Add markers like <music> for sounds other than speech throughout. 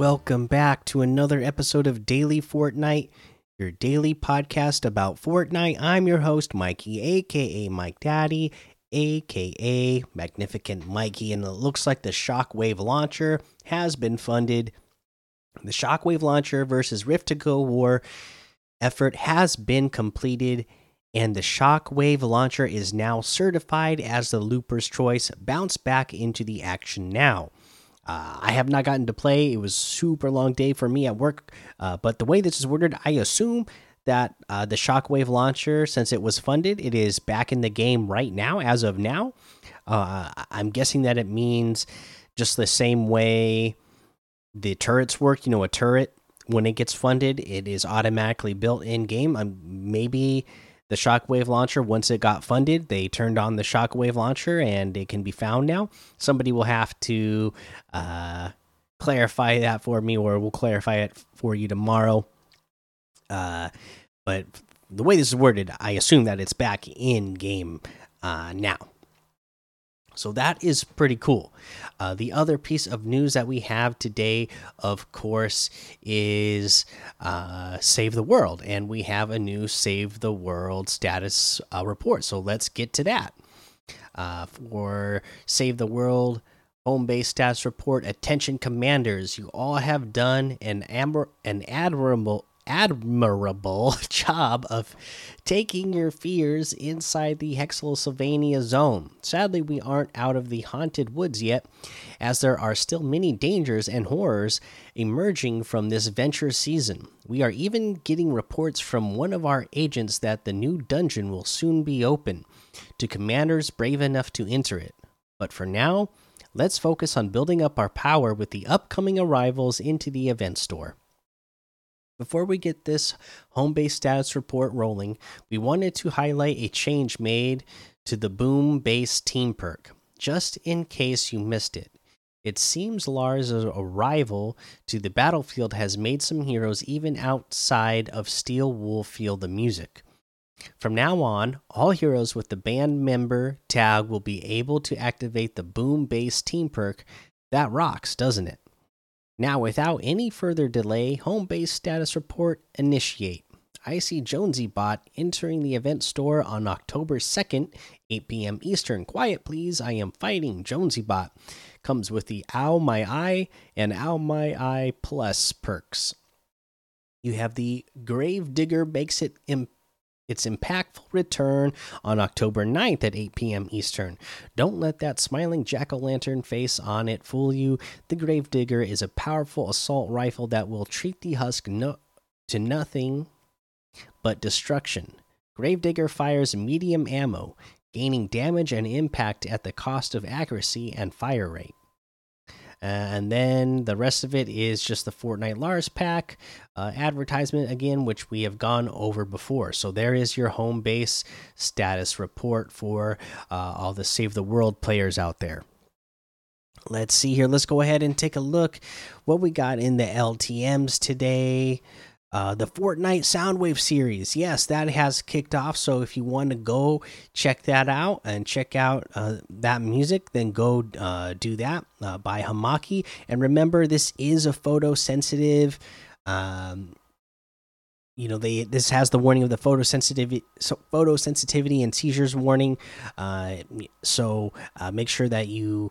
Welcome back to another episode of Daily Fortnite, your daily podcast about Fortnite. I'm your host, Mikey, aka Mike Daddy, aka Magnificent Mikey, and it looks like the Shockwave launcher has been funded. The Shockwave launcher versus Rift to Go War effort has been completed, and the Shockwave launcher is now certified as the Looper's Choice. Bounce back into the action now. Uh, I have not gotten to play. It was super long day for me at work. Uh, but the way this is worded, I assume that uh, the Shockwave launcher, since it was funded, it is back in the game right now, as of now. Uh, I'm guessing that it means just the same way the turrets work. You know, a turret when it gets funded, it is automatically built in game. I'm maybe the shockwave launcher once it got funded they turned on the shockwave launcher and it can be found now. Somebody will have to uh, clarify that for me or we'll clarify it for you tomorrow. Uh, but the way this is worded i assume that it's back in game uh, now so that is pretty cool. Uh, the other piece of news that we have today, of course, is uh, Save the World. And we have a new Save the World status uh, report. So let's get to that. Uh, for Save the World home base status report, attention commanders, you all have done an, an admirable admirable <laughs> job of taking your fears inside the Hexsylvania zone. Sadly, we aren't out of the haunted woods yet, as there are still many dangers and horrors emerging from this venture season. We are even getting reports from one of our agents that the new dungeon will soon be open to commanders brave enough to enter it. But for now, let's focus on building up our power with the upcoming arrivals into the event store. Before we get this home base status report rolling, we wanted to highlight a change made to the Boom Base Team perk, just in case you missed it. It seems Lars' arrival to the battlefield has made some heroes even outside of Steel Wool feel the music. From now on, all heroes with the band member tag will be able to activate the Boom Base Team perk. That rocks, doesn't it? Now, without any further delay, home base status report initiate. I see Jonesy bot entering the event store on October 2nd, 8 p.m. Eastern. Quiet, please. I am fighting Jonesy bot. Comes with the Ow My Eye and Ow My Eye Plus perks. You have the Grave Digger makes it its impactful return on October 9th at 8 p.m. Eastern. Don't let that smiling jack o' lantern face on it fool you. The Gravedigger is a powerful assault rifle that will treat the husk no to nothing but destruction. Gravedigger fires medium ammo, gaining damage and impact at the cost of accuracy and fire rate. And then the rest of it is just the Fortnite Lars pack uh, advertisement again, which we have gone over before. So there is your home base status report for uh, all the Save the World players out there. Let's see here. Let's go ahead and take a look what we got in the LTMs today. Uh, the Fortnite Soundwave series, yes, that has kicked off. So if you want to go check that out and check out uh, that music, then go uh, do that uh, by Hamaki. And remember, this is a photosensitive. Um, you know, they this has the warning of the photosensitivity, so photosensitivity and seizures warning. Uh, so uh, make sure that you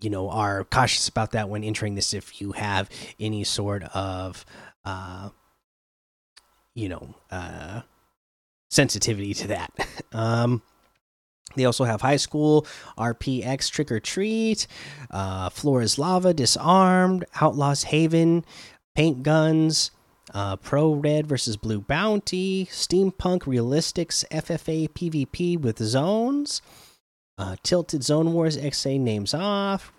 you know are cautious about that when entering this if you have any sort of uh you know uh sensitivity to that. <laughs> Um they also have high school rpx trick or treat uh floor is lava disarmed outlaws haven paint guns uh, Pro Red versus Blue Bounty, Steampunk Realistics FFA PvP with zones, uh, Tilted Zone Wars XA names off,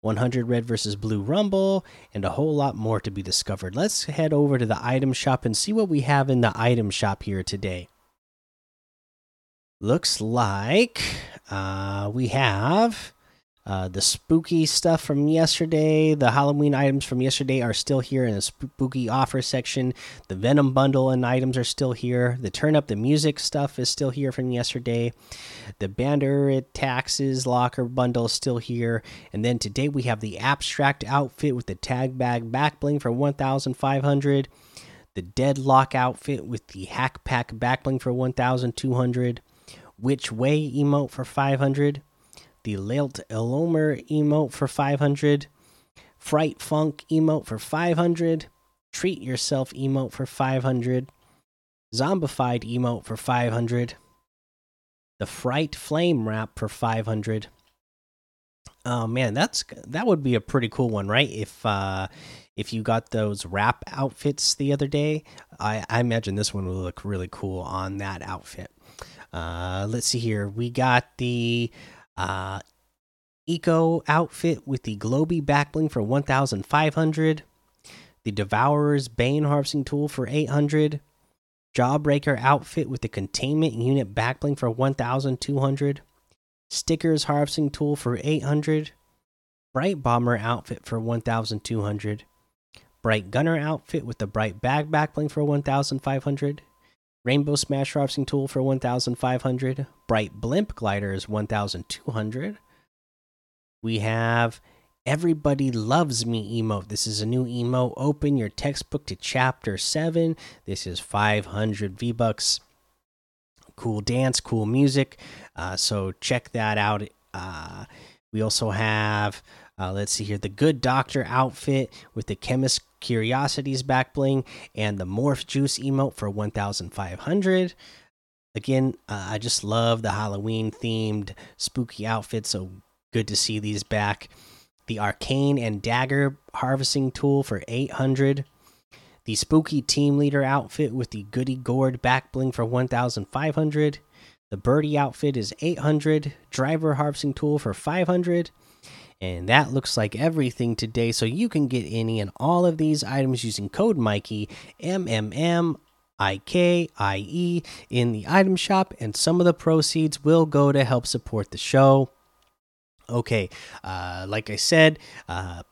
100 Red versus Blue Rumble, and a whole lot more to be discovered. Let's head over to the item shop and see what we have in the item shop here today. Looks like uh, we have Uh, the spooky stuff from yesterday, the Halloween items from yesterday are still here in the spooky offer section. The Venom bundle and items are still here. The Turn Up the Music stuff is still here from yesterday. The Banner Taxes Locker bundle is still here. And then today we have the Abstract outfit with the Tag Bag Back Bling for 1,500. The Deadlock outfit with the Hack Pack Back Bling for 1,200. Which Way emote for 500 the Lilt Elomer emote for 500, Fright Funk emote for 500, Treat Yourself emote for 500, Zombified emote for 500, the Fright Flame wrap for 500. Oh man, that's that would be a pretty cool one, right? If uh if you got those wrap outfits the other day, I, I imagine this one would look really cool on that outfit. Uh, let's see here. We got the uh, Eco outfit with the Globy backbling for 1,500. The Devourer's Bane harvesting tool for 800. Jawbreaker outfit with the Containment Unit backbling for 1,200. Stickers harvesting tool for 800. Bright Bomber outfit for 1,200. Bright Gunner outfit with the Bright Bag backbling for 1,500. Rainbow Smash harvesting tool for 1,500. Bright Blimp gliders 1,200. We have Everybody Loves Me emote. This is a new emote. Open your textbook to chapter 7. This is 500 V Bucks. Cool dance, cool music. Uh, so check that out. Uh, we also have, uh, let's see here, the Good Doctor outfit with the Chemist Curiosities back bling and the Morph Juice emote for 1,500. Again, uh, I just love the Halloween themed spooky outfit, So good to see these back. The Arcane and Dagger harvesting tool for 800. The Spooky Team Leader outfit with the Goody Gourd back bling for 1,500. The Birdie outfit is 800. Driver harvesting tool for 500. And that looks like everything today. So you can get any and all of these items using code Mikey M M M I K I E in the item shop, and some of the proceeds will go to help support the show. Okay, uh, like I said, uh,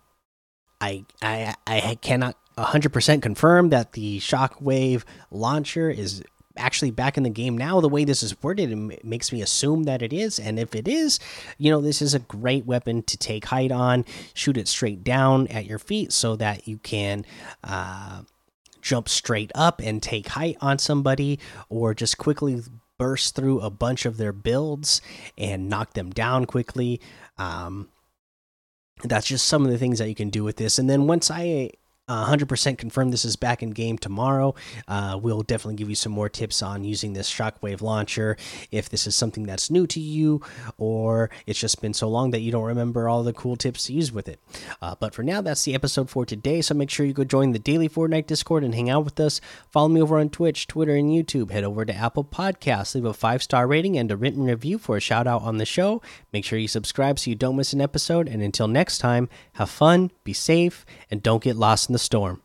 I I I cannot 100% confirm that the Shockwave launcher is actually back in the game now. The way this is worded, it makes me assume that it is. And if it is, you know, this is a great weapon to take height on, shoot it straight down at your feet so that you can. Uh, jump straight up and take height on somebody or just quickly burst through a bunch of their builds and knock them down quickly um, that's just some of the things that you can do with this. And then once I 100% confirm this is back in game tomorrow. Uh, we'll definitely give you some more tips on using this shockwave launcher if this is something that's new to you or it's just been so long that you don't remember all the cool tips to use with it. Uh, but for now, that's the episode for today. So make sure you go join the daily Fortnite Discord and hang out with us. Follow me over on Twitch, Twitter, and YouTube. Head over to Apple Podcasts, leave a five star rating and a written review for a shout out on the show. Make sure you subscribe so you don't miss an episode. And until next time, have fun, be safe, and don't get lost in the storm.